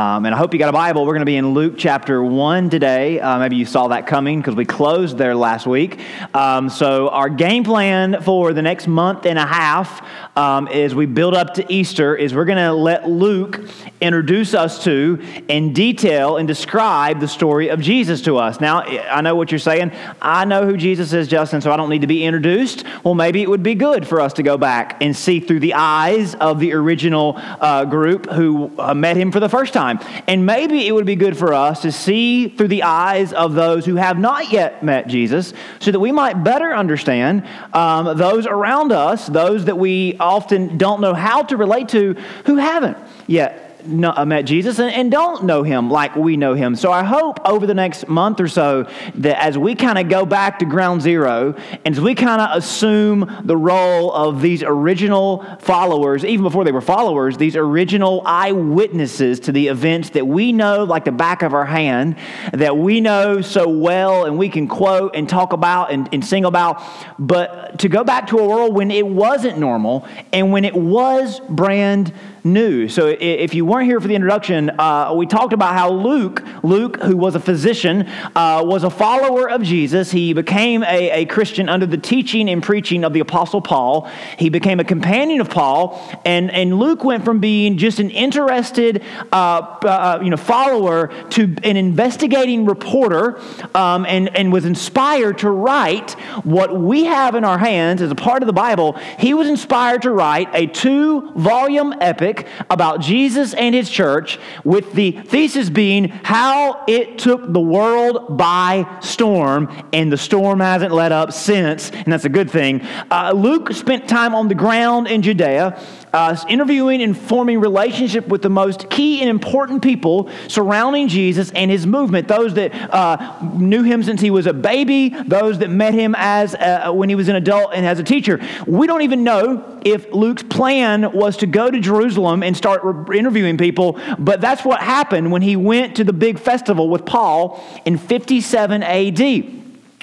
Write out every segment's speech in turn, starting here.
Um, and I hope you got a Bible. We're going to be in Luke chapter 1 today. Uh, maybe you saw that coming because we closed there last week. Um, so, our game plan for the next month and a half um, as we build up to Easter is we're going to let Luke introduce us to and detail and describe the story of Jesus to us. Now, I know what you're saying. I know who Jesus is, Justin, so I don't need to be introduced. Well, maybe it would be good for us to go back and see through the eyes of the original uh, group who uh, met him for the first time time. And maybe it would be good for us to see through the eyes of those who have not yet met Jesus so that we might better understand um, those around us, those that we often don't know how to relate to who haven't yet Uh, met Jesus and, and, don't know him like we know him. So I hope over the next month or so that as we kind of go back to ground zero and as we kind of assume the role of these original followers, even before they were followers, these original eyewitnesses to the events that we know like the back of our hand, that we know so well and we can quote and talk about and, and sing about, but to go back to a world when it wasn't normal and when it was brand new. So if you weren't here for the introduction, uh, we talked about how Luke, Luke, who was a physician, uh, was a follower of Jesus. He became a, a Christian under the teaching and preaching of the Apostle Paul. He became a companion of Paul, and, and Luke went from being just an interested uh, uh you know, follower to an investigating reporter um, and, and was inspired to write what we have in our hands as a part of the Bible. He was inspired to write a two volume epic topic about Jesus and his church, with the thesis being how it took the world by storm, and the storm hasn't let up since, and that's a good thing. Uh, Luke spent time on the ground in Judea uh, interviewing and forming relationship with the most key and important people surrounding Jesus and his movement. Those that uh, knew him since he was a baby, those that met him as a, when he was an adult and as a teacher. We don't even know if Luke's plan was to go to Jerusalem and start re- interviewing people, but that's what happened when he went to the big festival with Paul in 57 AD.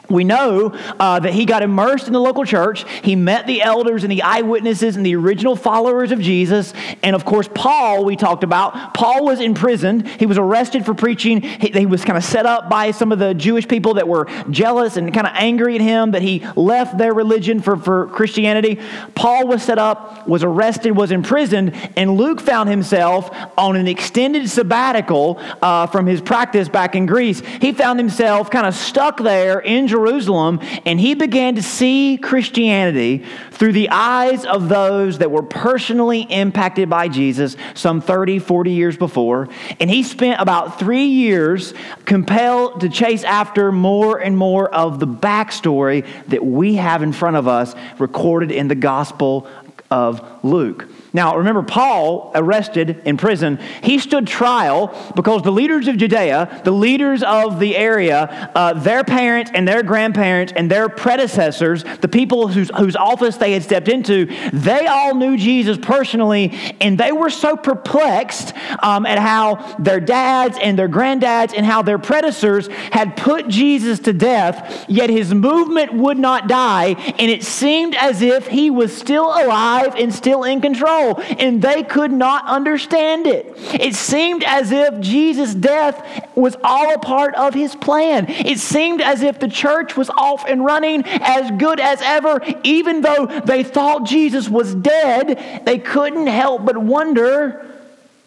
We know uh, that he got immersed in the local church. He met the elders and the eyewitnesses and the original followers of Jesus. And of course, Paul, we talked about. Paul was imprisoned. He was arrested for preaching. He, he was kind of set up by some of the Jewish people that were jealous and kind of angry at him that he left their religion for, for Christianity. Paul was set up, was arrested, was imprisoned, and Luke found himself on an extended sabbatical uh, from his practice back in Greece. He found himself kind of stuck there in Jerusalem and he began to see Christianity through the eyes of those that were personally impacted by Jesus some 30, 40 years before. And he spent about three years compelled to chase after more and more of the backstory that we have in front of us recorded in the Gospel of Luke. Now, remember, Paul, arrested in prison, he stood trial because the leaders of Judea, the leaders of the area, uh, their parents and their grandparents and their predecessors, the people whose, whose office they had stepped into, they all knew Jesus personally, and they were so perplexed um, at how their dads and their granddads and how their predecessors had put Jesus to death, yet his movement would not die, and it seemed as if he was still alive and still in control control, and they could not understand it. It seemed as if Jesus' death was all a part of his plan. It seemed as if the church was off and running as good as ever, even though they thought Jesus was dead. They couldn't help but wonder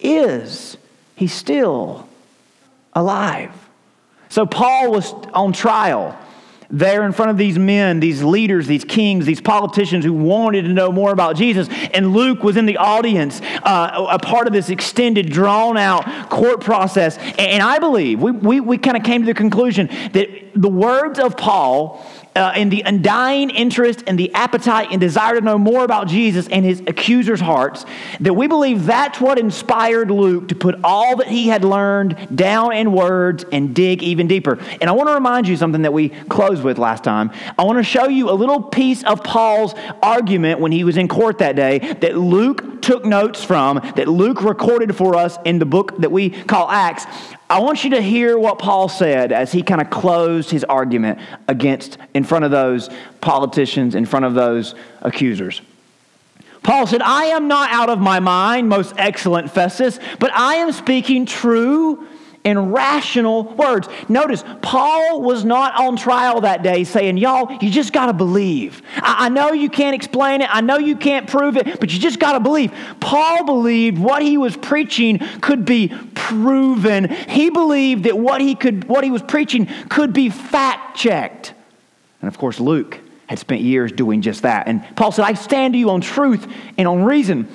is he still alive? So Paul was on trial there in front of these men, these leaders, these kings, these politicians who wanted to know more about Jesus. And Luke was in the audience, uh, a part of this extended, drawn out court process. And I believe we, we, we kind of came to the conclusion that the words of Paul uh, and the undying interest and the appetite and desire to know more about Jesus and his accusers' hearts, that we believe that's what inspired Luke to put all that he had learned down in words and dig even deeper. And I want to remind you something that we closed with last time. I want to show you a little piece of Paul's argument when he was in court that day that Luke took notes from, that Luke recorded for us in the book that we call Acts. I want you to hear what Paul said as he kind of closed his argument against, in front of those politicians, in front of those accusers. Paul said, I am not out of my mind, most excellent Festus, but I am speaking true and rational words. Notice, Paul was not on trial that day saying, Y'all, you just got to believe. I-, I, know you can't explain it, I know you can't prove it, but you just got to believe. Paul believed what he was preaching could be proven. He believed that what he, could, what he was preaching could be fact checked. And of course, Luke had spent years doing just that. And Paul said, I stand to you on truth and on reason.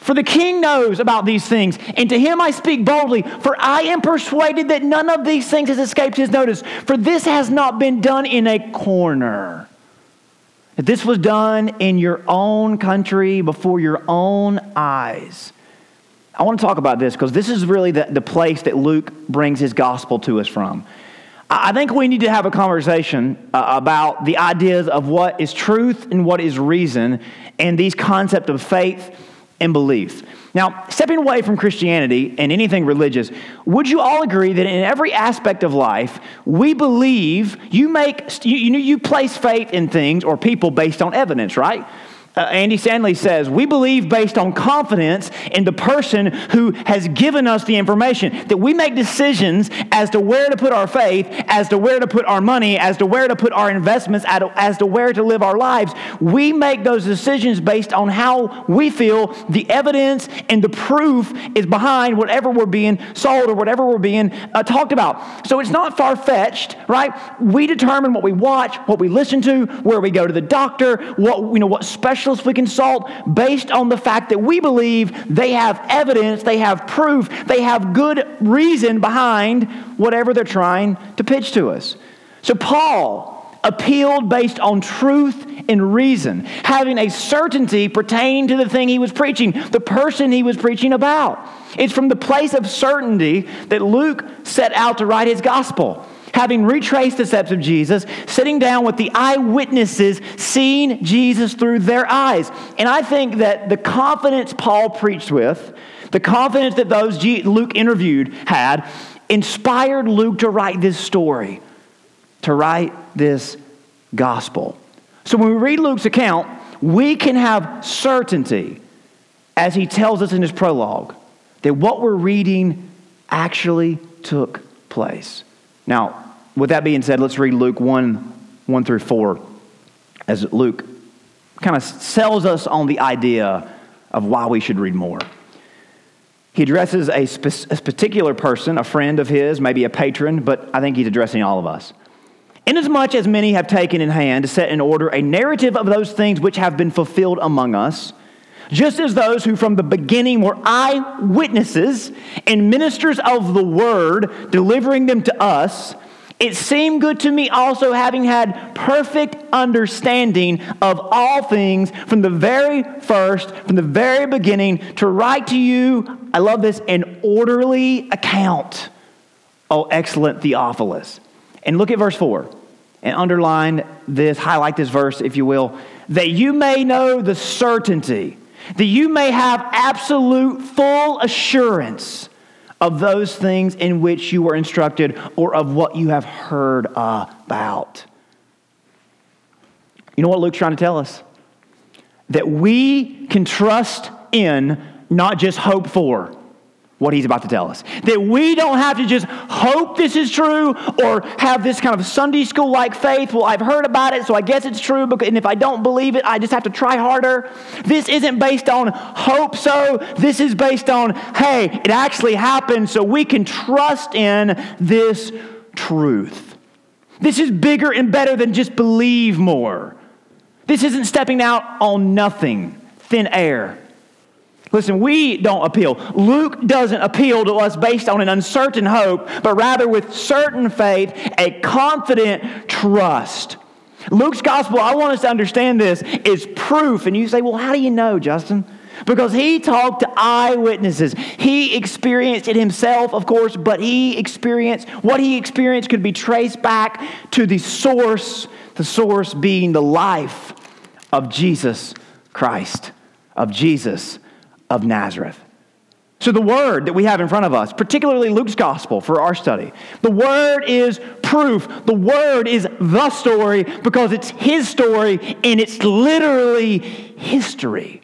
For the king knows about these things, and to him I speak boldly, for I am persuaded that none of these things has escaped his notice. For this has not been done in a corner. This was done in your own country before your own eyes. I want to talk about this because this is really the, the place that Luke brings his gospel to us from. I think we need to have a conversation uh, about the ideas of what is truth and what is reason and these concepts of faith and belief. Now, stepping away from Christianity and anything religious, would you all agree that in every aspect of life, we believe you make you, you, you place faith in things or people based on evidence, right? Uh, Andy Stanley says, We believe based on confidence in the person who has given us the information, that we make decisions as to where to put our faith, as to where to put our money, as to where to put our investments, as to where to live our lives. We make those decisions based on how we feel the evidence and the proof is behind whatever we're being sold or whatever we're being uh, talked about. So it's not far fetched, right? We determine what we watch, what we listen to, where we go to the doctor, what, you know, what special specialists we consult based on the fact that we believe they have evidence, they have proof, they have good reason behind whatever they're trying to pitch to us. So, Paul appealed based on truth and reason, having a certainty pertaining to the thing he was preaching, the person he was preaching about. It's from the place of certainty that Luke set out to write his gospel having retraced the steps of Jesus, sitting down with the eyewitnesses, seeing Jesus through their eyes. And I think that the confidence Paul preached with, the confidence that those Luke interviewed had, inspired Luke to write this story, to write this gospel. So when we read Luke's account, we can have certainty, as he tells us in his prologue, that what we're reading actually took place. Now, with that being said, let's read Luke 1 1 through 4 as Luke kind of sells us on the idea of why we should read more. He addresses a, spe- a, particular person, a friend of his, maybe a patron, but I think he's addressing all of us. Inasmuch as many have taken in hand to set in order a narrative of those things which have been fulfilled among us, just as those who from the beginning were eyewitnesses and ministers of the word, delivering them to us, it seemed good to me also, having had perfect understanding of all things from the very first, from the very beginning, to write to you, I love this, an orderly account, oh, excellent Theophilus. And look at verse 4 and underline this, highlight this verse, if you will, that you may know the certainty that you may have absolute full assurance of those things in which you were instructed or of what you have heard about. You know what Luke's trying to tell us? That we can trust in, not just hope for what he's about to tell us. That we don't have to just hope this is true or have this kind of Sunday school like faith. Well, I've heard about it, so I guess it's true. And if I don't believe it, I just have to try harder. This isn't based on hope so. This is based on, hey, it actually happened, so we can trust in this truth. This is bigger and better than just believe more. This isn't stepping out on nothing, thin air. Listen, we don't appeal. Luke doesn't appeal to us based on an uncertain hope, but rather with certain faith, a confident trust. Luke's gospel, I want us to understand this, is proof. And you say, well, how do you know, Justin? Because he talked to eyewitnesses. He experienced it himself, of course, but he experienced what he experienced could be traced back to the source, the source being the life of Jesus Christ, of Jesus of Nazareth. So, the word that we have in front of us, particularly Luke's gospel for our study, the word is proof. The word is the story because it's his story and it's literally history.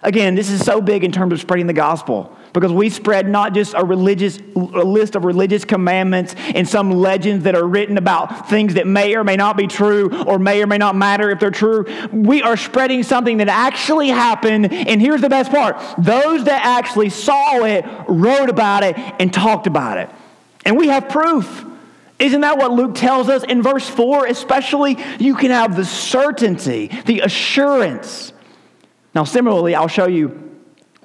Again, this is so big in terms of spreading the gospel because we spread not just a religious a list of religious commandments and some legends that are written about things that may or may not be true or may or may not matter if they're true. We are spreading something that actually happened, and here's the best part: those that actually saw it wrote about it and talked about it, and we have proof. Isn't that what Luke tells us in verse 4? Especially, you can have the certainty, the assurance. Now, similarly, I'll show you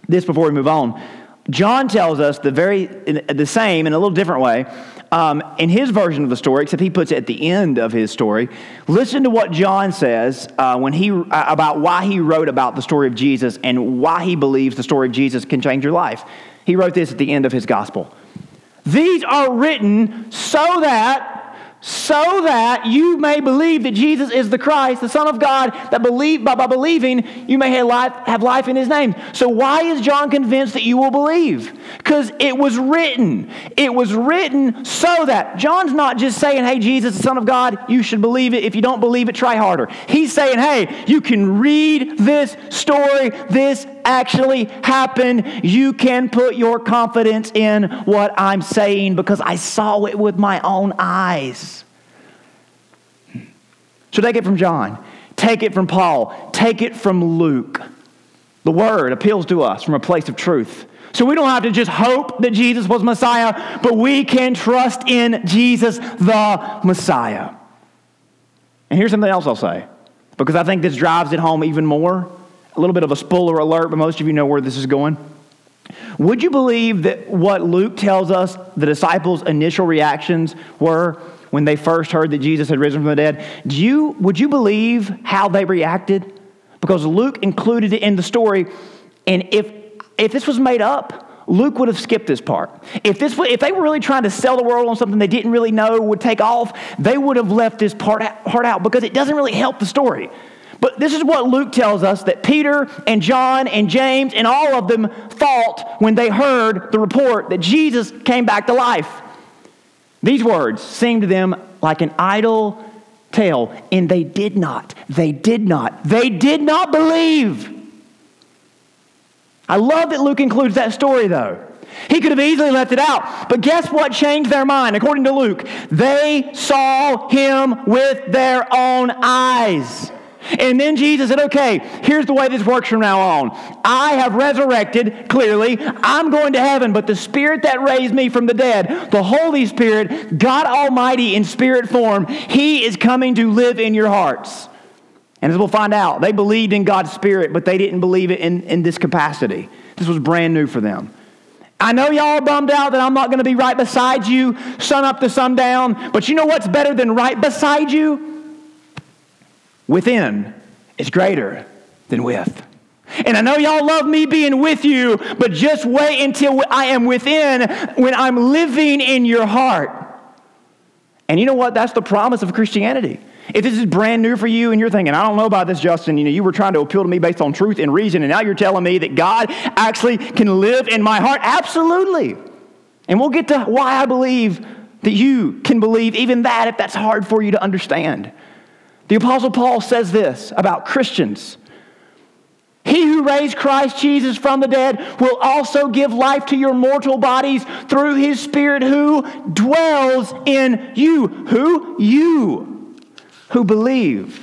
this before we move on. John tells us the very the same in a little different way. Um, in his version of the story, except he puts it at the end of his story. Listen to what John says uh, when he uh, about why he wrote about the story of Jesus and why he believes the story of Jesus can change your life. He wrote this at the end of his gospel. These are written so that so that you may believe that Jesus is the Christ, the Son of God, that believe by, by believing you may have life, have life in his name. So why is John convinced that you will believe? Because it was written. It was written so that John's not just saying, hey, Jesus, the Son of God, you should believe it. If you don't believe it, try harder. He's saying, hey, you can read this story. This actually happen. You can put your confidence in what I'm saying because I saw it with my own eyes. So take it from John, take it from Paul, take it from Luke. The word appeals to us from a place of truth. So we don't have to just hope that Jesus was Messiah, but we can trust in Jesus the Messiah. And here's something else I'll say, because I think this drives it home even more. A little bit of a spoiler alert, but most of you know where this is going. Would you believe that what Luke tells us the disciples' initial reactions were when they first heard that Jesus had risen from the dead, do you, would you believe how they reacted? Because Luke included it in the story. And if, if this was made up, Luke would have skipped this part. If, this, if they were really trying to sell the world on something they didn't really know would take off, they would have left this part, part out because it doesn't really help the story. But this is what Luke tells us that Peter and John and James and all of them thought when they heard the report that Jesus came back to life. These words seemed to them like an idle tale, and they did not. They did not. They did not believe. I love that Luke includes that story, though. He could have easily left it out. But guess what changed their mind? According to Luke, they saw him with their own eyes. And then Jesus said, okay, here's the way this works from now on. I have resurrected, clearly. I'm going to heaven, but the Spirit that raised me from the dead, the Holy Spirit, God Almighty in spirit form, He is coming to live in your hearts. And as we'll find out, they believed in God's Spirit, but they didn't believe it in, in this capacity. This was brand new for them. I know y'all are bummed out that I'm not going to be right beside you, sun up to sundown, but you know what's better than right beside you? Within is greater than with. And I know y'all love me being with you, but just wait until I am within when I'm living in your heart. And you know what? That's the promise of Christianity. If this is brand new for you and you're thinking, I don't know about this, Justin, you know, you were trying to appeal to me based on truth and reason, and now you're telling me that God actually can live in my heart. Absolutely. And we'll get to why I believe that you can believe even that if that's hard for you to understand. The Apostle Paul says this about Christians He who raised Christ Jesus from the dead will also give life to your mortal bodies through his Spirit who dwells in you. Who? You who believe.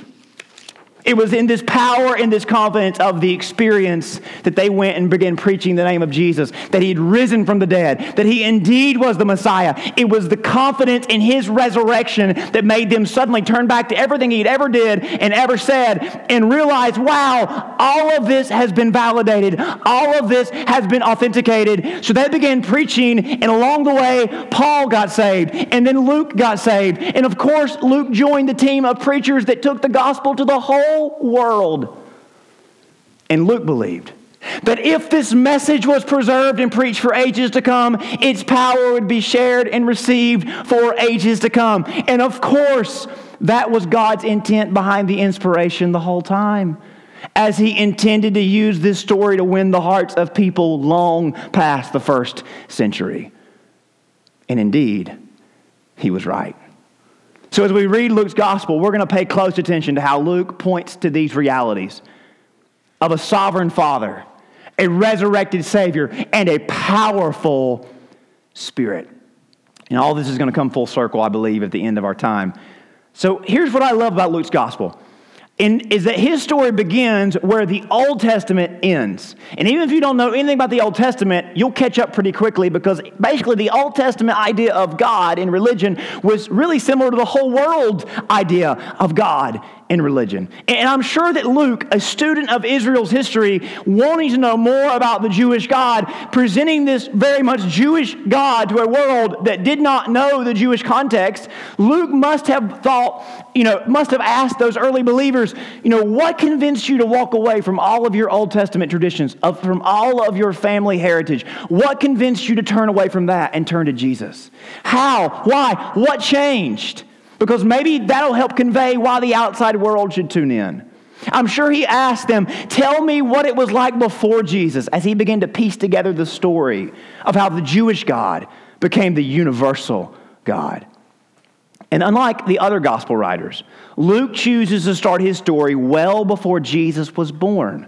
It was in this power and this confidence of the experience that they went and began preaching the name of Jesus, that he had risen from the dead, that he indeed was the Messiah. It was the confidence in his resurrection that made them suddenly turn back to everything he'd ever did and ever said and realize, wow, all of this has been validated. All of this has been authenticated. So they began preaching, and along the way, Paul got saved, and then Luke got saved. And of course, Luke joined the team of preachers that took the gospel to the whole whole world. And Luke believed that if this message was preserved and preached for ages to come, its power would be shared and received for ages to come. And of course, that was God's intent behind the inspiration the whole time, as He intended to use this story to win the hearts of people long past the first century. And indeed, He was right. So, as we read Luke's gospel, we're going to pay close attention to how Luke points to these realities of a sovereign father a resurrected Savior, and a powerful Spirit. And all this is going to come full circle, I believe, at the end of our time. So here's what I love about Luke's gospel and is that his story begins where the Old Testament ends. And even if you don't know anything about the Old Testament, you'll catch up pretty quickly because basically the Old Testament idea of God in religion was really similar to the whole world idea of God in religion. And I'm sure that Luke, a student of Israel's history, wanting to know more about the Jewish God, presenting this very much Jewish God to a world that did not know the Jewish context, Luke must have thought, you know, must have asked those early believers, you know, what convinced you to walk away from all of your Old Testament traditions, of, from all of your family heritage? What convinced you to turn away from that and turn to Jesus? How? Why? What changed? Because maybe that'll help convey why the outside world should tune in. I'm sure he asked them, Tell me what it was like before Jesus, as he began to piece together the story of how the Jewish God became the universal God. And unlike the other gospel writers, Luke chooses to start his story well before Jesus was born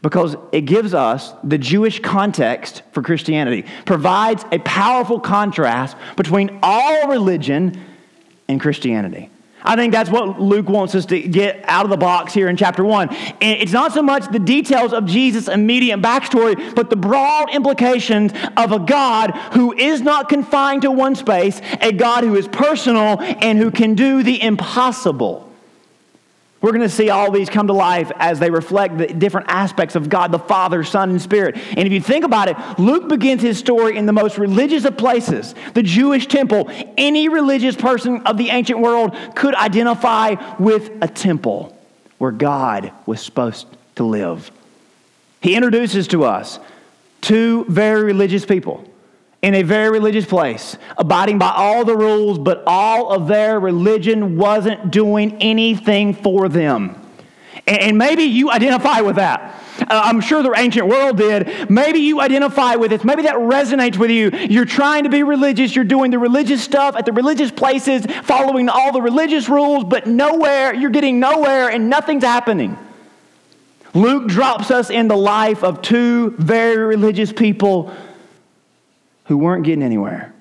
because it gives us the Jewish context for Christianity, provides a powerful contrast between all religion in Christianity. I think that's what Luke wants us to get out of the box here in chapter one. And it's not so much the details of Jesus' immediate backstory, but the broad implications of a God who is not confined to one space, a God who is personal and who can do the impossible. We're going to see all these come to life as they reflect the different aspects of God the Father, Son, and Spirit. And if you think about it, Luke begins his story in the most religious of places, the Jewish temple. Any religious person of the ancient world could identify with a temple where God was supposed to live. He introduces to us two very religious people in a very religious place, abiding by all the rules, but all of their religion wasn't doing anything for them. And maybe you identify with that. Uh, I'm sure the ancient world did. Maybe you identify with it. Maybe that resonates with you. You're trying to be religious. You're doing the religious stuff at the religious places, following all the religious rules, but nowhere, you're getting nowhere and nothing's happening. Luke drops us in the life of two very religious people who weren't getting anywhere.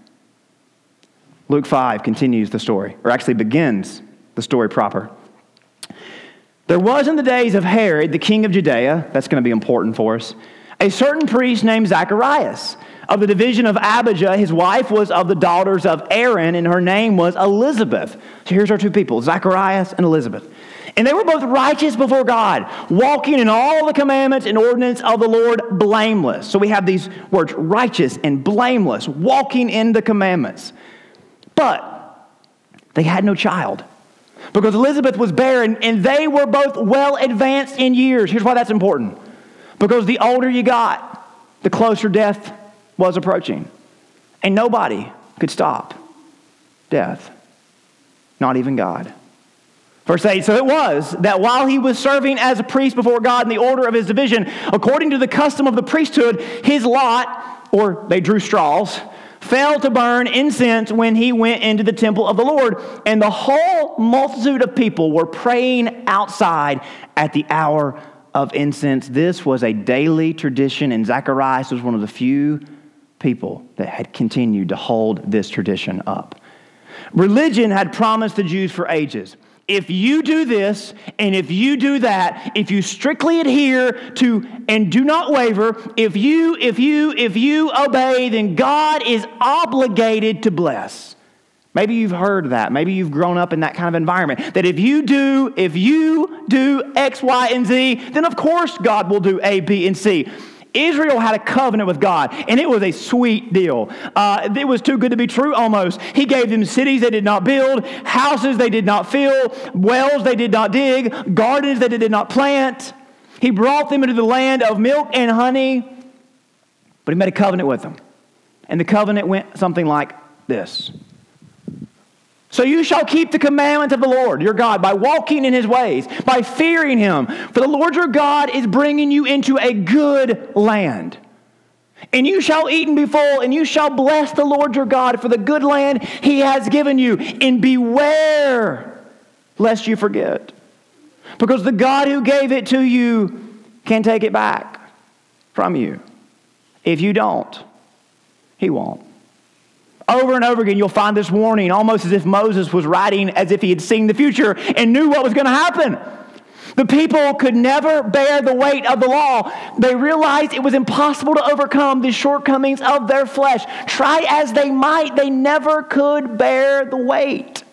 Luke 5 continues the story, or actually begins the story proper. There was in the days of Herod, the king of Judea, that's going to be important for us, a certain priest named Zacharias of the division of Abijah. His wife was of the daughters of Aaron, and her name was Elizabeth. So here's our two people, Zacharias and Elizabeth. And they were both righteous before God, walking in all the commandments and ordinance of the Lord blameless. So we have these words righteous and blameless, walking in the commandments. But they had no child because Elizabeth was barren and they were both well advanced in years. Here's why that's important because the older you got, the closer death was approaching. And nobody could stop death, not even God. Verse 8 So it was that while he was serving as a priest before God in the order of his division, according to the custom of the priesthood, his lot, or they drew straws, fell to burn incense when he went into the temple of the Lord. And the whole multitude of people were praying outside at the hour of incense. This was a daily tradition, and Zacharias was one of the few people that had continued to hold this tradition up. Religion had promised the Jews for ages if you do this and if you do that, if you strictly adhere to and do not waver, if you, if you, if you obey, then God is obligated to bless. Maybe you've heard that. Maybe you've grown up in that kind of environment. That if you do, if you do X, Y, and Z, then of course God will do A, B, and C. Israel had a covenant with God, and it was a sweet deal. Uh, it was too good to be true almost. He gave them cities they did not build, houses they did not fill, wells they did not dig, gardens that they did not plant. He brought them into the land of milk and honey, but he made a covenant with them. And the covenant went something like this so you shall keep the commandments of the Lord your God by walking in his ways, by fearing him. For the Lord your God is bringing you into a good land. And you shall eat and be full, and you shall bless the Lord your God for the good land he has given you. And beware lest you forget. Because the God who gave it to you can take it back. from you. If you don't, he won't. Over and over again, you'll find this warning almost as if Moses was writing as if he had seen the future and knew what was going to happen. The people could never bear the weight of the law. They realized it was impossible to overcome the shortcomings of their flesh. Try as they might, they never could bear the weight.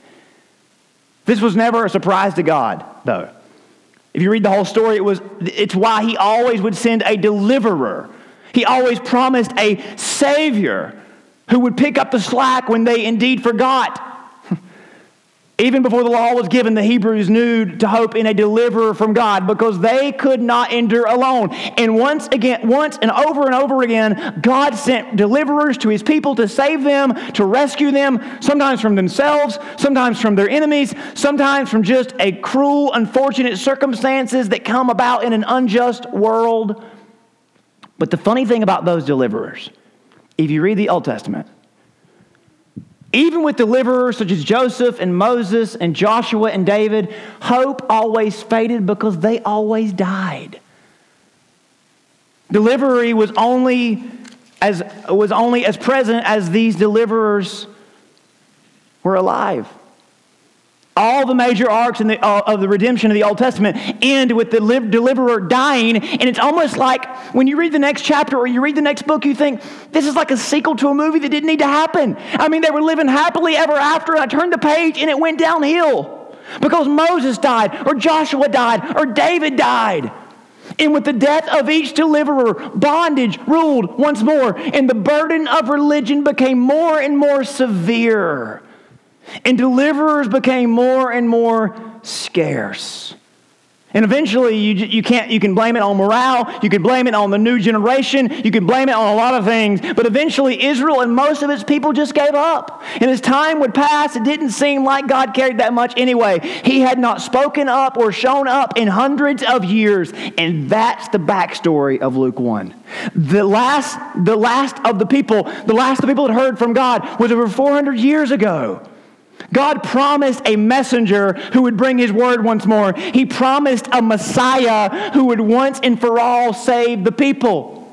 This was never a surprise to God, though. If you read the whole story, it was, it's why he always would send a deliverer. He always promised a savior who would pick up the slack when they indeed forgot. Even before the law was given, the Hebrews knew to hope in a deliverer from God because they could not endure alone. And once again, once and over and over again, God sent deliverers to his people to save them, to rescue them, sometimes from themselves, sometimes from their enemies, sometimes from just a cruel, unfortunate circumstances that come about in an unjust world. But the funny thing about those deliverers, if you read the Old Testament, even with deliverers such as Joseph and Moses and Joshua and David, hope always faded because they always died. Delivery was only as, was only as present as these deliverers were alive. All the major arcs the, uh, of the redemption of the Old Testament end with the deliverer dying. And it's almost like when you read the next chapter or you read the next book, you think, this is like a sequel to a movie that didn't need to happen. I mean, they were living happily ever after, I turned the page and it went downhill because Moses died, or Joshua died, or David died. And with the death of each deliverer, bondage ruled once more, and the burden of religion became more and more severe. And deliverers became more and more scarce. And eventually, you, you, can't, you can blame it on morale, you can blame it on the new generation, you can blame it on a lot of things, but eventually, Israel and most of its people just gave up. And as time would pass, it didn't seem like God cared that much anyway. He had not spoken up or shown up in hundreds of years, and that's the backstory of Luke 1. The last, the last of the people, the last of the people that heard from God was over 400 years ago. God promised a messenger who would bring his word once more. He promised a Messiah who would once and for all save the people.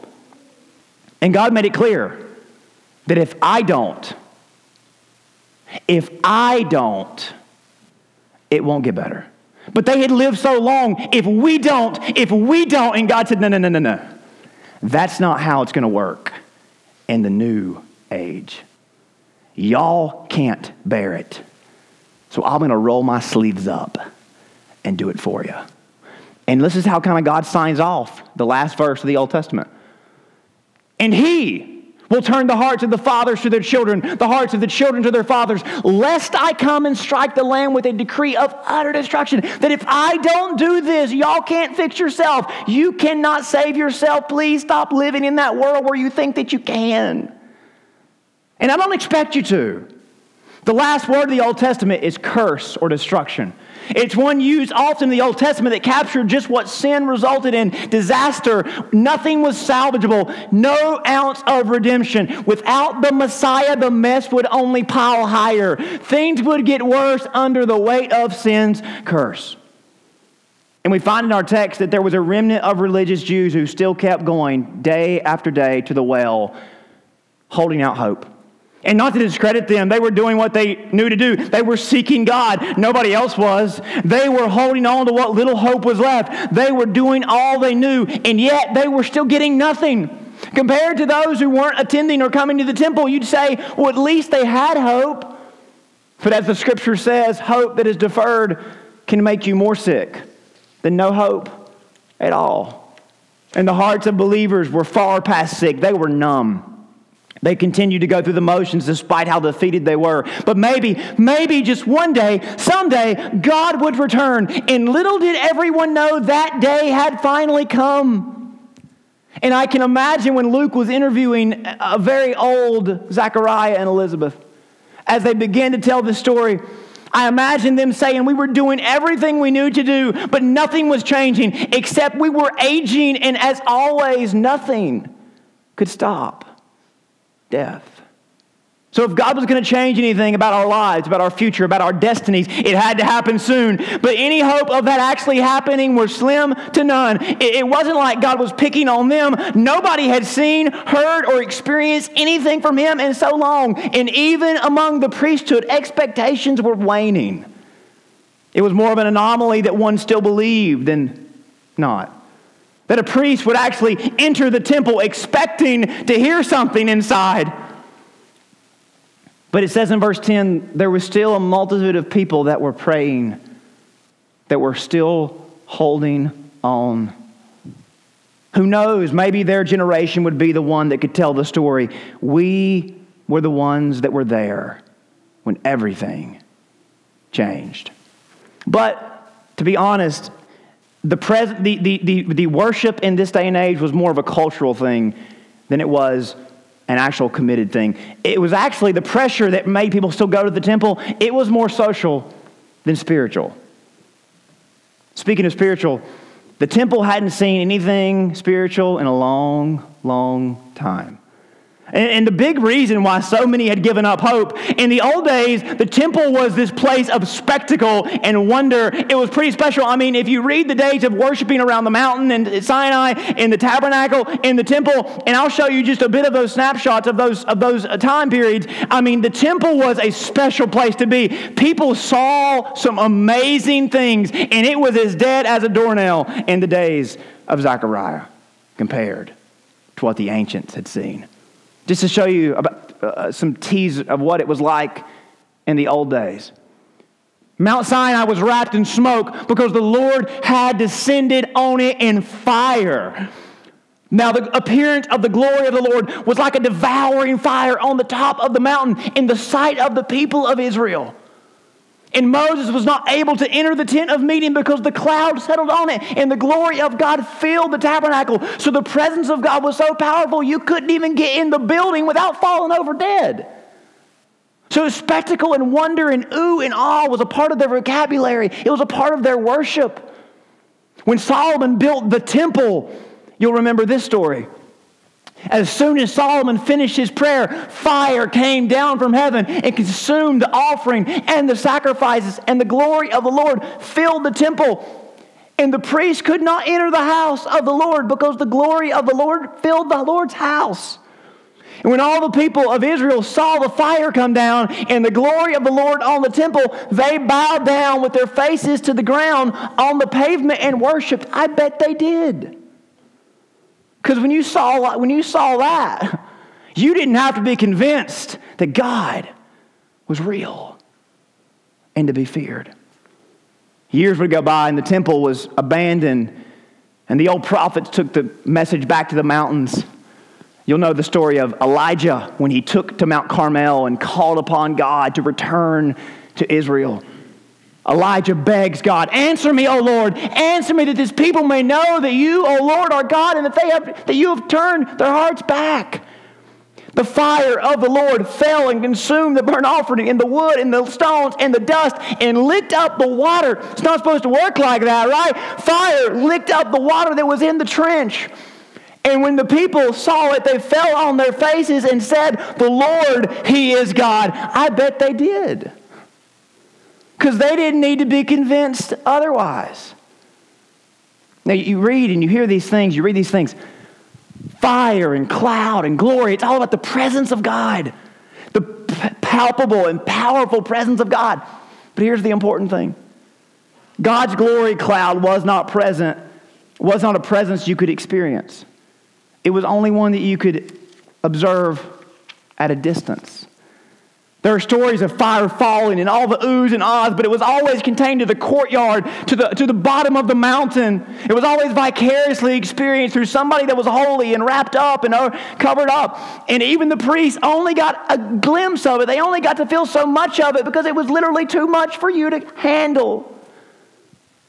And God made it clear that if I don't, if I don't, it won't get better. But they had lived so long. If we don't, if we don't, and God said, no, no, no, no, no. That's not how it's going to work in the new age. Y'all can't bear it. So I'm going to roll my sleeves up and do it for you. And this is how kind of God signs off the last verse of the Old Testament. And He will turn the hearts of the fathers to their children, the hearts of the children to their fathers, lest I come and strike the land with a decree of utter destruction. That if I don't do this, y'all can't fix yourself. You cannot save yourself. Please stop living in that world where you think that you can. And I don't expect you to. The last word of the Old Testament is curse or destruction. It's one used often in the Old Testament that captured just what sin resulted in disaster. Nothing was salvageable, no ounce of redemption. Without the Messiah, the mess would only pile higher. Things would get worse under the weight of sin's curse. And we find in our text that there was a remnant of religious Jews who still kept going day after day to the well, holding out hope. And not to discredit them, they were doing what they knew to do. They were seeking God. Nobody else was. They were holding on to what little hope was left. They were doing all they knew, and yet they were still getting nothing. Compared to those who weren't attending or coming to the temple, you'd say, well, at least they had hope. But as the scripture says, hope that is deferred can make you more sick than no hope at all. And the hearts of believers were far past sick, they were numb. They continued to go through the motions despite how defeated they were. But maybe, maybe just one day, someday, God would return. And little did everyone know that day had finally come. And I can imagine when Luke was interviewing a very old Zachariah and Elizabeth, as they began to tell the story, I imagine them saying we were doing everything we knew to do, but nothing was changing except we were aging, and as always, nothing could stop death. So, if God was going to change anything about our lives, about our future, about our destinies, it had to happen soon. But any hope of that actually happening were slim to none. It wasn't like God was picking on them. Nobody had seen, heard, or experienced anything from Him in so long. And even among the priesthood, expectations were waning. It was more of an anomaly that one still believed than not. That a priest would actually enter the temple expecting to hear something inside. But it says in verse 10 there was still a multitude of people that were praying, that were still holding on. Who knows? Maybe their generation would be the one that could tell the story. We were the ones that were there when everything changed. But to be honest, the, pres- the, the, the, the worship in this day and age was more of a cultural thing than it was an actual committed thing. It was actually the pressure that made people still go to the temple. It was more social than spiritual. Speaking of spiritual, the temple hadn't seen anything spiritual in a long, long time. And, the big reason why so many had given up hope in the old days, the temple was this place of spectacle and wonder. It was pretty special. I mean, if you read the days of worshiping around the mountain and Sinai, in the tabernacle, in the temple, and I'll show you just a bit of those snapshots of those of those uh, time periods. I mean, the temple was a special place to be. People saw some amazing things, and it was as dead as a doornail in the days of Zechariah compared to what the ancients had seen. Just to show you about, uh, some tease of what it was like in the old days. Mount Sinai was wrapped in smoke because the Lord had descended on it in fire. Now, the appearance of the glory of the Lord was like a devouring fire on the top of the mountain in the sight of the people of Israel. And Moses was not able to enter the tent of meeting because the cloud settled on it and the glory of God filled the tabernacle. So the presence of God was so powerful you couldn't even get in the building without falling over dead. So spectacle and wonder and ooh and awe was a part of their vocabulary, it was a part of their worship. When Solomon built the temple, you'll remember this story. As soon as Solomon finished his prayer, fire came down from heaven and consumed the offering and the sacrifices, and the glory of the Lord filled the temple. And the priest could not enter the house of the Lord because the glory of the Lord filled the Lord's house. And when all the people of Israel saw the fire come down and the glory of the Lord on the temple, they bowed down with their faces to the ground on the pavement and worshiped. I bet they did. Because when you saw when you saw that, you didn't have to be convinced that God was real and to be feared. Years would go by and the temple was abandoned, and the old prophets took the message back to the mountains. You'll know the story of Elijah when he took to Mount Carmel and called upon God to return to Israel. Elijah begs God, Answer me, O Lord. Answer me that this people may know that you, O Lord, are God and that, they have, that you have turned their hearts back. The fire of the Lord fell and consumed the burnt offering and the wood and the stones and the dust and licked up the water. It's not supposed to work like that, right? Fire licked up the water that was in the trench. And when the people saw it, they fell on their faces and said, The Lord, He is God. I bet they did because they didn't need to be convinced otherwise. Now, you read and you hear these things, you read these things fire and cloud and glory. It's all about the presence of God, the palpable and powerful presence of God. But here's the important thing God's glory cloud was not present, was not a presence you could experience. It was only one that you could observe at a distance. There are stories of fire falling and all the oohs and ahs, but it was always contained to the courtyard, to the, to the bottom of the mountain. It was always vicariously experienced through somebody that was holy and wrapped up and uh, covered up. And even the priests only got a glimpse of it. They only got to feel so much of it because it was literally too much for you to handle.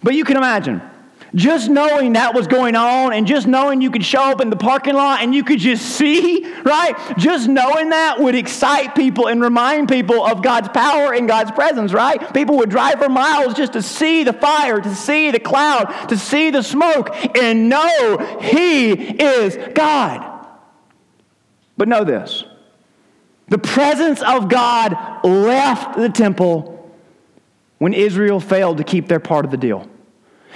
But you can imagine just knowing that was going on and just knowing you could show up in the parking lot and you could just see, right? Just knowing that would excite people and remind people of God's power and God's presence, right? People would drive for miles just to see the fire, to see the cloud, to see the smoke and know He is God. But know this The presence of God left the temple when Israel failed to keep their part of the deal.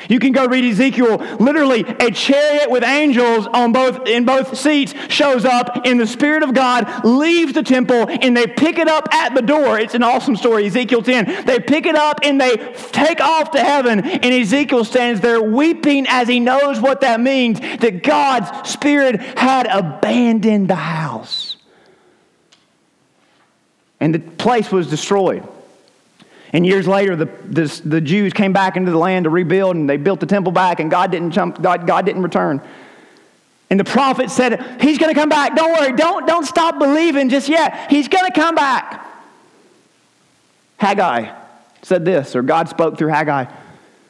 You can go read Ezekiel. Literally, a chariot with angels on both in both seats shows up, in the Spirit of God leaves the temple, and they pick it up at the door. It's an awesome story, Ezekiel 10. They pick it up and they take off to heaven, and Ezekiel stands there weeping as he knows what that means that God's Spirit had abandoned the house. And the place was destroyed. And years later, the, the, the, Jews came back into the land to rebuild, and they built the temple back, and God didn't, jump, God, God didn't return. And the prophet said, He's going to come back. Don't worry. Don't, don't stop believing just yet. He's going to come back. Haggai said this, or God spoke through Haggai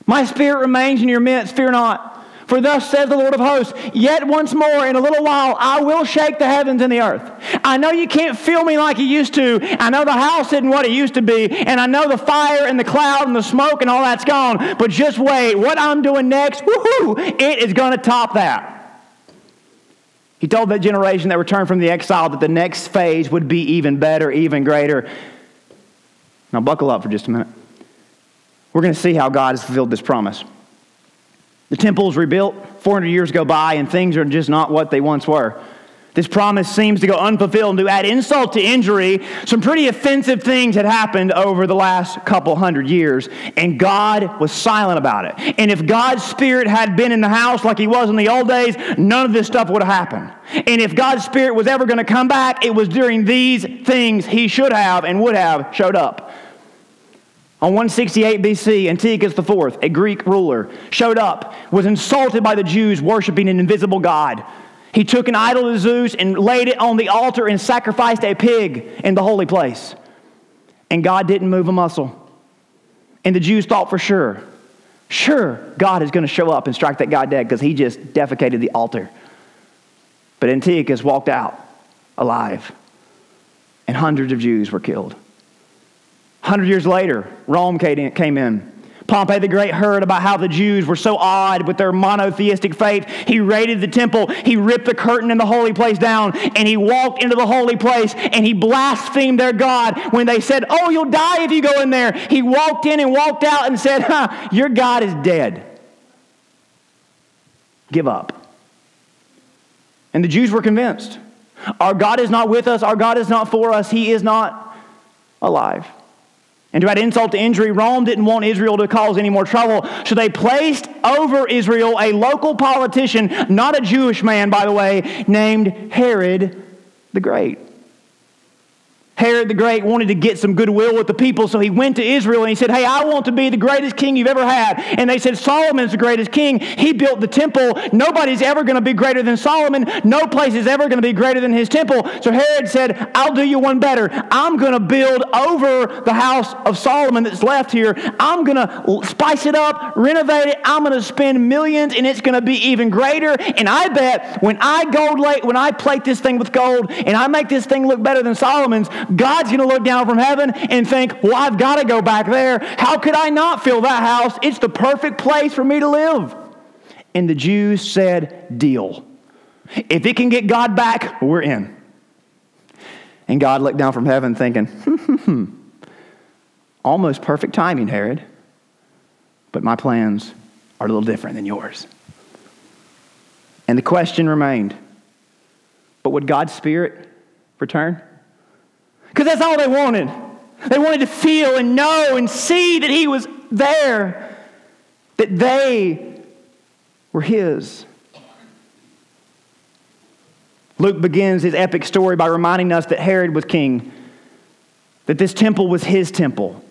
My spirit remains in your midst. Fear not. For thus says the Lord of hosts, yet once more in a little while I will shake the heavens and the earth. I know you can't feel me like you used to. I know the house isn't what it used to be. And I know the fire and the cloud and the smoke and all that's gone. But just wait. What I'm doing next, woohoo, it is going to top that. He told that generation that returned from the exile that the next phase would be even better, even greater. Now, buckle up for just a minute. We're going to see how God has fulfilled this promise. The temple is rebuilt, 400 years go by, and things are just not what they once were. This promise seems to go unfulfilled. And to add insult to injury, some pretty offensive things had happened over the last couple hundred years, and God was silent about it. And if God's Spirit had been in the house like He was in the old days, none of this stuff would have happened. And if God's Spirit was ever going to come back, it was during these things He should have and would have showed up. On 168 BC, Antiochus IV, a Greek ruler, showed up, was insulted by the Jews worshiping an invisible God. He took an idol of Zeus and laid it on the altar and sacrificed a pig in the holy place. And God didn't move a muscle. And the Jews thought for sure, sure, God is going to show up and strike that guy dead because he just defecated the altar. But Antiochus walked out alive, and hundreds of Jews were killed. Hundred years later, Rome came in. Pompey the Great heard about how the Jews were so odd with their monotheistic faith. He raided the temple, he ripped the curtain in the holy place down, and he walked into the holy place and he blasphemed their God when they said, Oh, you'll die if you go in there. He walked in and walked out and said, huh, Your God is dead. Give up. And the Jews were convinced. Our God is not with us, our God is not for us, He is not alive. And to add insult to injury, Rome didn't want Israel to cause any more trouble. So they placed over Israel a local politician, not a Jewish man, by the way, named Herod the Great. Herod the Great wanted to get some goodwill with the people, so he went to Israel and he said, Hey, I want to be the greatest king you've ever had. And they said, Solomon's the greatest king. He built the temple. Nobody's ever going to be greater than Solomon. No place is ever going to be greater than his temple. So Herod said, I'll do you one better. I'm going to build over the house of Solomon that's left here. I'm going to spice it up, renovate it. I'm going to spend millions, and it's going to be even greater. And I bet when I gold late, when I plate this thing with gold and I make this thing look better than Solomon's, God's going to look down from heaven and think, well, I've got to go back there. How could I not fill that house? It's the perfect place for me to live. And the Jews said, deal. If it can get God back, we're in. And God looked down from heaven thinking, almost perfect timing, Herod. But my plans are a little different than yours. And the question remained, but would God's Spirit return? Because that's all they wanted. They wanted to feel and know and see that He was there, that they were His. Luke begins his epic story by reminding us that Herod was king, that this temple was his temple.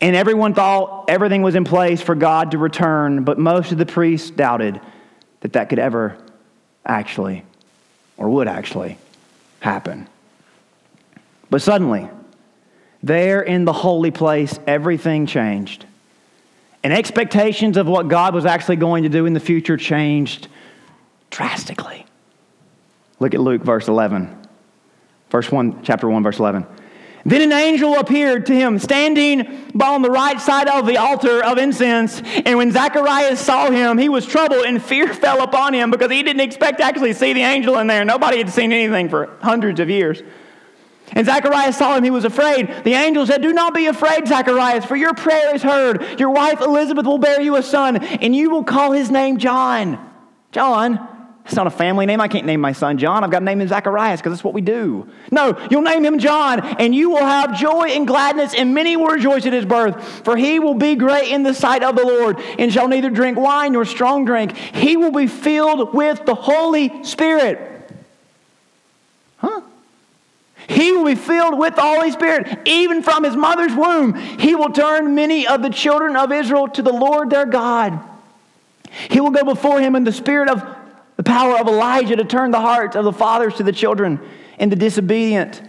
And everyone thought everything was in place for God to return, but most of the priests doubted that that could ever actually or would actually happen. But suddenly, there in the holy place, everything changed. And expectations of what God was actually going to do in the future changed drastically. Look at Luke verse 11. Verse 1, chapter 1, verse 11. Then an angel appeared to him, standing on the right side of the altar of incense. And when Zacharias saw him, he was troubled, and fear fell upon him because he didn't expect to actually see the angel in there. Nobody had seen anything for hundreds of years. And Zacharias saw him, he was afraid. The angel said, Do not be afraid, Zacharias, for your prayer is heard. Your wife Elizabeth will bear you a son, and you will call his name John. John? It's not a family name. I can't name my son John. I've got to name him Zacharias because that's what we do. No, you'll name him John, and you will have joy and gladness, and many will rejoice at his birth. For he will be great in the sight of the Lord, and shall neither drink wine nor strong drink. He will be filled with the Holy Spirit. He will be filled with the Holy Spirit, even from his mother's womb. He will turn many of the children of Israel to the Lord their God. He will go before him in the spirit of the power of Elijah to turn the hearts of the fathers to the children and the disobedient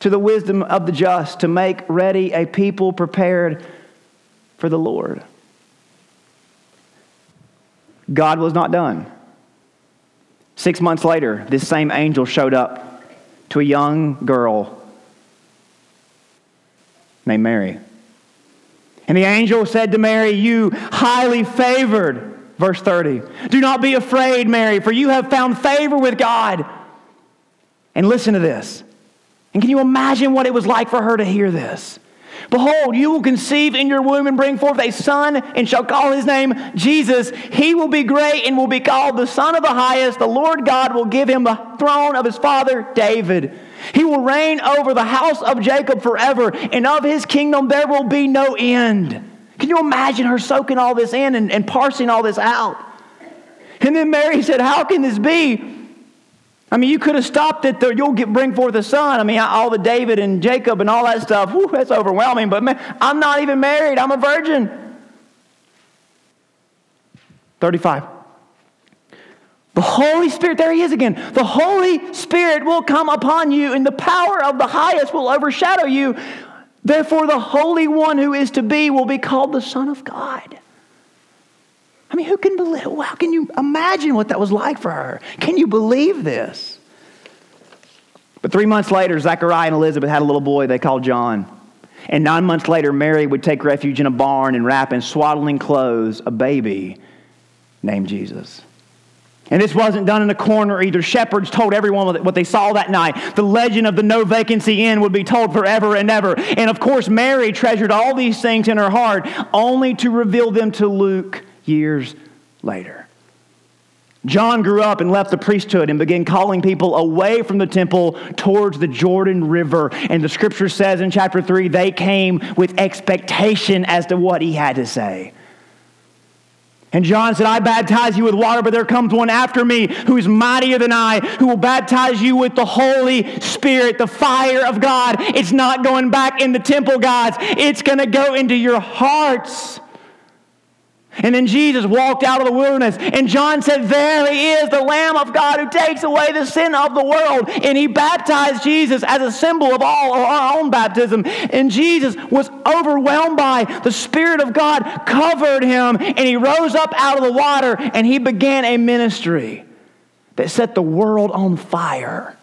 to the wisdom of the just, to make ready a people prepared for the Lord. God was not done. Six months later, this same angel showed up to a young girl named Mary. And the angel said to Mary, You highly favored Verse 30 Do not be afraid, Mary, for you have found favor with God. And listen to this. And can you imagine what it was like for her to hear this? Behold, you will conceive in your womb and bring forth a son, and shall call his name Jesus. He will be great and will be called the Son of the Highest. The Lord God will give him the throne of his father David. He will reign over the house of Jacob forever, and of his kingdom there will be no end. Can you imagine her soaking all this in and, and parsing all this out? And then Mary said, How can this be? I mean, you could have stopped it. There, You'll get, bring forth a son. I mean, all the David and Jacob and all that stuff. Whew, that's overwhelming. But man, I'm not even married. I'm a virgin. 35. The Holy Spirit, there he is again. The Holy Spirit will come upon you, and the power of the highest will overshadow you. Therefore, the Holy One who is to be will be called the Son of God. I mean, who can believe? How can you imagine what that was like for her? Can you believe this? But three months later, Zechariah and Elizabeth had a little boy they called John. And nine months later, Mary would take refuge in a barn and wrap in swaddling clothes a baby named Jesus. And this wasn't done in a corner either. Shepherds told everyone what they saw that night. The legend of the no vacancy inn would be told forever and ever. And of course, Mary treasured all these things in her heart, only to reveal them to Luke years later. John grew up and left the priesthood and began calling people away from the temple towards the Jordan River. And the scripture says in chapter 3 they came with expectation as to what he had to say. And John said, I baptize you with water, but there comes one after me who is mightier than I, who will baptize you with the Holy Spirit, the fire of God. It's not going back in the temple, gods. It's going to go into your hearts. And then Jesus walked out of the wilderness, and John said, There he is, the Lamb of God who takes away the sin of the world. And he baptized Jesus as a symbol of all our own baptism. And Jesus was overwhelmed by the Spirit of God, covered him, and he rose up out of the water, and he began a ministry that set the world on fire.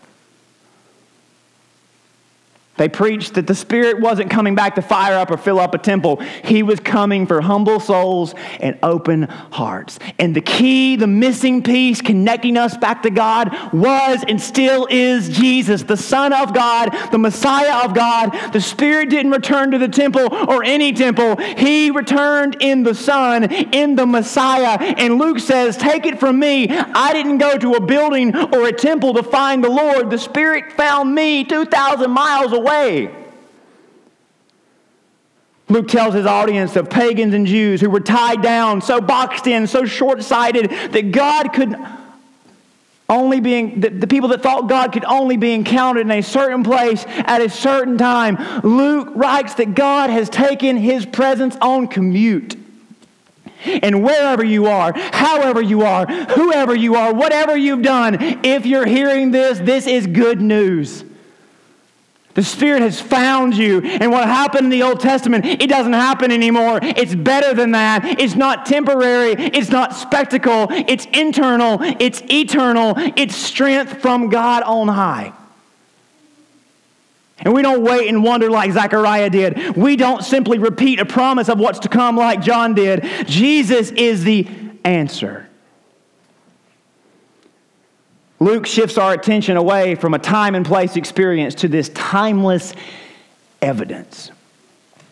They preached that the Spirit wasn't coming back to fire up or fill up a temple. He was coming for humble souls and open hearts. And the key, the missing piece connecting us back to God was and still is Jesus, the Son of God, the Messiah of God. The Spirit didn't return to the temple or any temple, He returned in the Son, in the Messiah. And Luke says, Take it from me, I didn't go to a building or a temple to find the Lord. The Spirit found me 2,000 miles away Luke tells his audience of pagans and Jews who were tied down, so boxed in, so short sighted that God could only be, the people that thought God could only be encountered in a certain place at a certain time. Luke writes that God has taken his presence on commute. And wherever you are, however you are, whoever you are, whatever you've done, if you're hearing this, this is good news. The Spirit has found you. And what happened in the Old Testament, it doesn't happen anymore. It's better than that. It's not temporary. It's not spectacle. It's internal. It's eternal. It's strength from God on high. And we don't wait and wonder like Zechariah did. We don't simply repeat a promise of what's to come like John did. Jesus is the answer. Luke shifts our attention away from a time and place experience to this timeless evidence.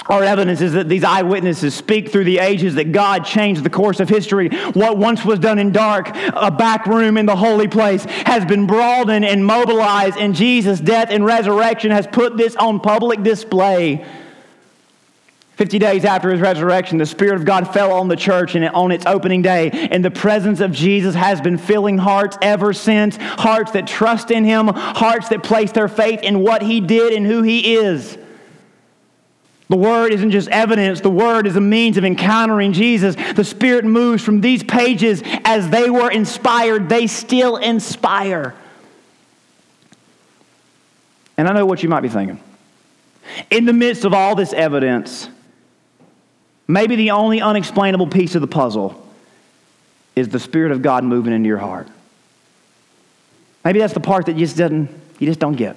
Our evidence is that these eyewitnesses speak through the ages that God changed the course of history. What once was done in dark, a back room in the holy place, has been broadened and mobilized, and Jesus' death and resurrection has put this on public display. 50 days after his resurrection, the Spirit of God fell on the church and on its opening day, and the presence of Jesus has been filling hearts ever since. Hearts that trust in him, hearts that place their faith in what he did and who he is. The Word isn't just evidence, the Word is a means of encountering Jesus. The Spirit moves from these pages as they were inspired, they still inspire. And I know what you might be thinking. In the midst of all this evidence, maybe the only unexplainable piece of the puzzle is the Spirit of God moving into your heart. Maybe that's the part that you just doesn't, you just don't get.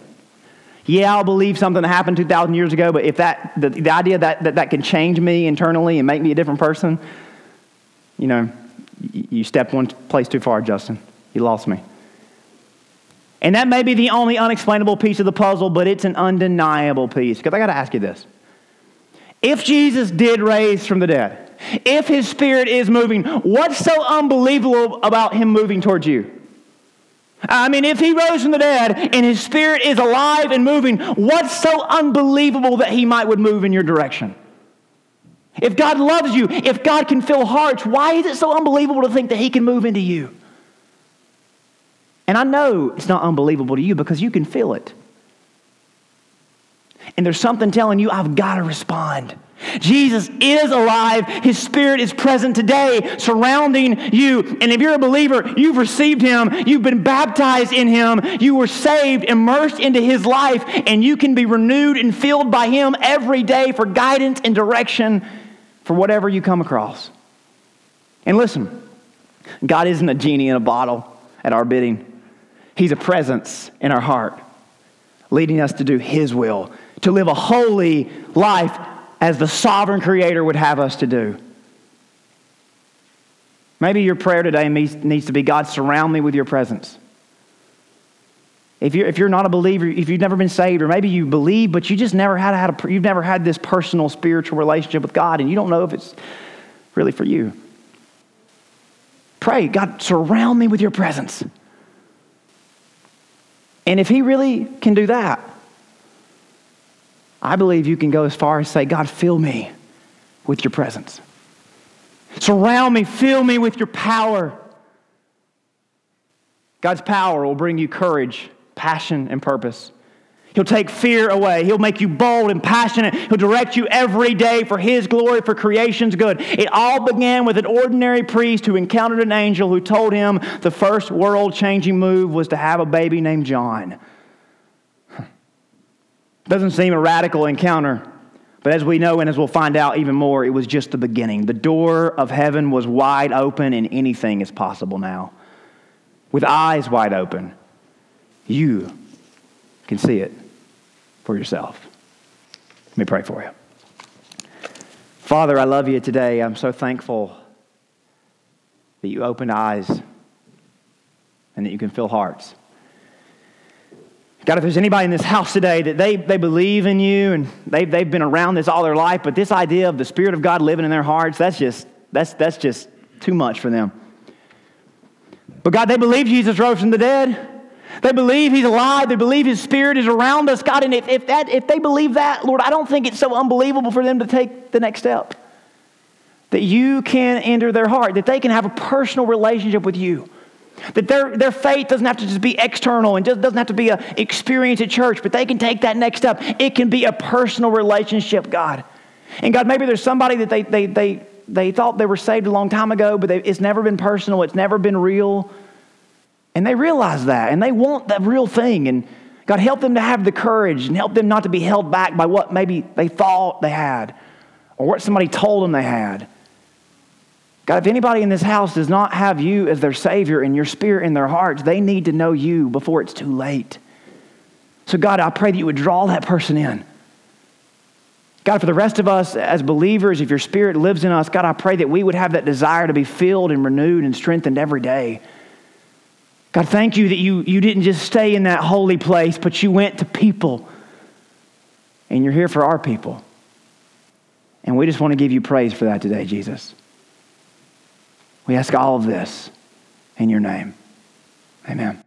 Yeah, I'll believe something that happened 2,000 years ago, but if that, the, the idea that, that that can change me internally and make me a different person, you know, you, stepped one place too far, Justin. You lost me. And that may be the only unexplainable piece of the puzzle, but it's an undeniable piece. Because I got to ask you this. If Jesus did raise from the dead, if his spirit is moving, what's so unbelievable about him moving towards you? I mean, if he rose from the dead and his spirit is alive and moving, what's so unbelievable that he might would move in your direction? If God loves you, if God can fill hearts, why is it so unbelievable to think that he can move into you? And I know it's not unbelievable to you because you can feel it. And there's something telling you, I've got to respond. Jesus is alive. His Spirit is present today, surrounding you. And if you're a believer, you've received Him, you've been baptized in Him, you were saved, immersed into His life, and you can be renewed and filled by Him every day for guidance and direction for whatever you come across. And listen, God isn't a genie in a bottle at our bidding, He's a presence in our heart, leading us to do His will, to live a holy life as the sovereign creator would have us to do. Maybe your prayer today needs to be God, surround me with your presence. If you're, if you're not a believer, if you've never been saved, or maybe you believe, but you just never had, had a, you've never had this personal spiritual relationship with God, and you don't know if it's really for you. Pray, God, surround me with your presence. And if He really can do that, I believe you can go as far as say, God, fill me with your presence. Surround me, fill me with your power. God's power will bring you courage, passion, and purpose. He'll take fear away. He'll make you bold and passionate. He'll direct you every day for His glory, for creation's good. It all began with an ordinary priest who encountered an angel who told him the first world changing move was to have a baby named John. Doesn't seem a radical encounter, but as we know and as we'll find out even more, it was just the beginning. The door of heaven was wide open, and anything is possible now. With eyes wide open, you can see it for yourself. Let me pray for you. Father, I love you today. I'm so thankful that you opened eyes and that you can fill hearts. God, if there's anybody in this house today that they, they believe in you and they've, they've been around this all their life, but this idea of the Spirit of God living in their hearts, that's just, that's, that's just too much for them. But God, they believe Jesus rose from the dead. They believe He's alive. They believe His Spirit is around us. God, and if, if, that, if they believe that, Lord, I don't think it's so unbelievable for them to take the next step. That you can enter their heart, that they can have a personal relationship with you. That their, their faith doesn't have to just be external and just doesn't have to be an experience at church, but they can take that next step. It can be a personal relationship, God. And God, maybe there's somebody that they, they, they, they thought they were saved a long time ago, but they, it's never been personal, it's never been real. And they realize that, and they want that real thing. And God, help them to have the courage and help them not to be held back by what maybe they thought they had or what somebody told them they had. God, if anybody in this house does not have you as their Savior and your Spirit in their hearts, they need to know you before it's too late. So, God, I pray that you would draw that person in. God, for the rest of us as believers, if your Spirit lives in us, God, I pray that we would have that desire to be filled and renewed and strengthened every day. God, thank you that you, you didn't just stay in that holy place, but you went to people. And you're here for our people. And we just want to give you praise for that today, Jesus. We ask all of this in your name. Amen.